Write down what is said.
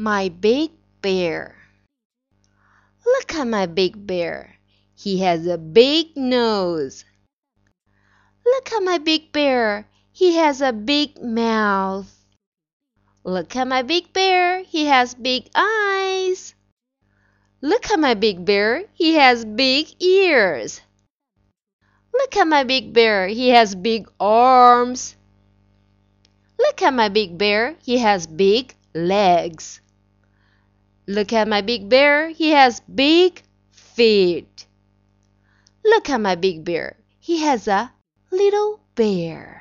My big bear. Look at my big bear. He has a big nose. Look at my big bear. He has a big mouth. Look at my big bear. He has big eyes. Look at my big bear. He has big ears. Look at my big bear. He has big arms. Look at my big bear. He has big legs. Look at my big bear. He has big feet. Look at my big bear. He has a little bear.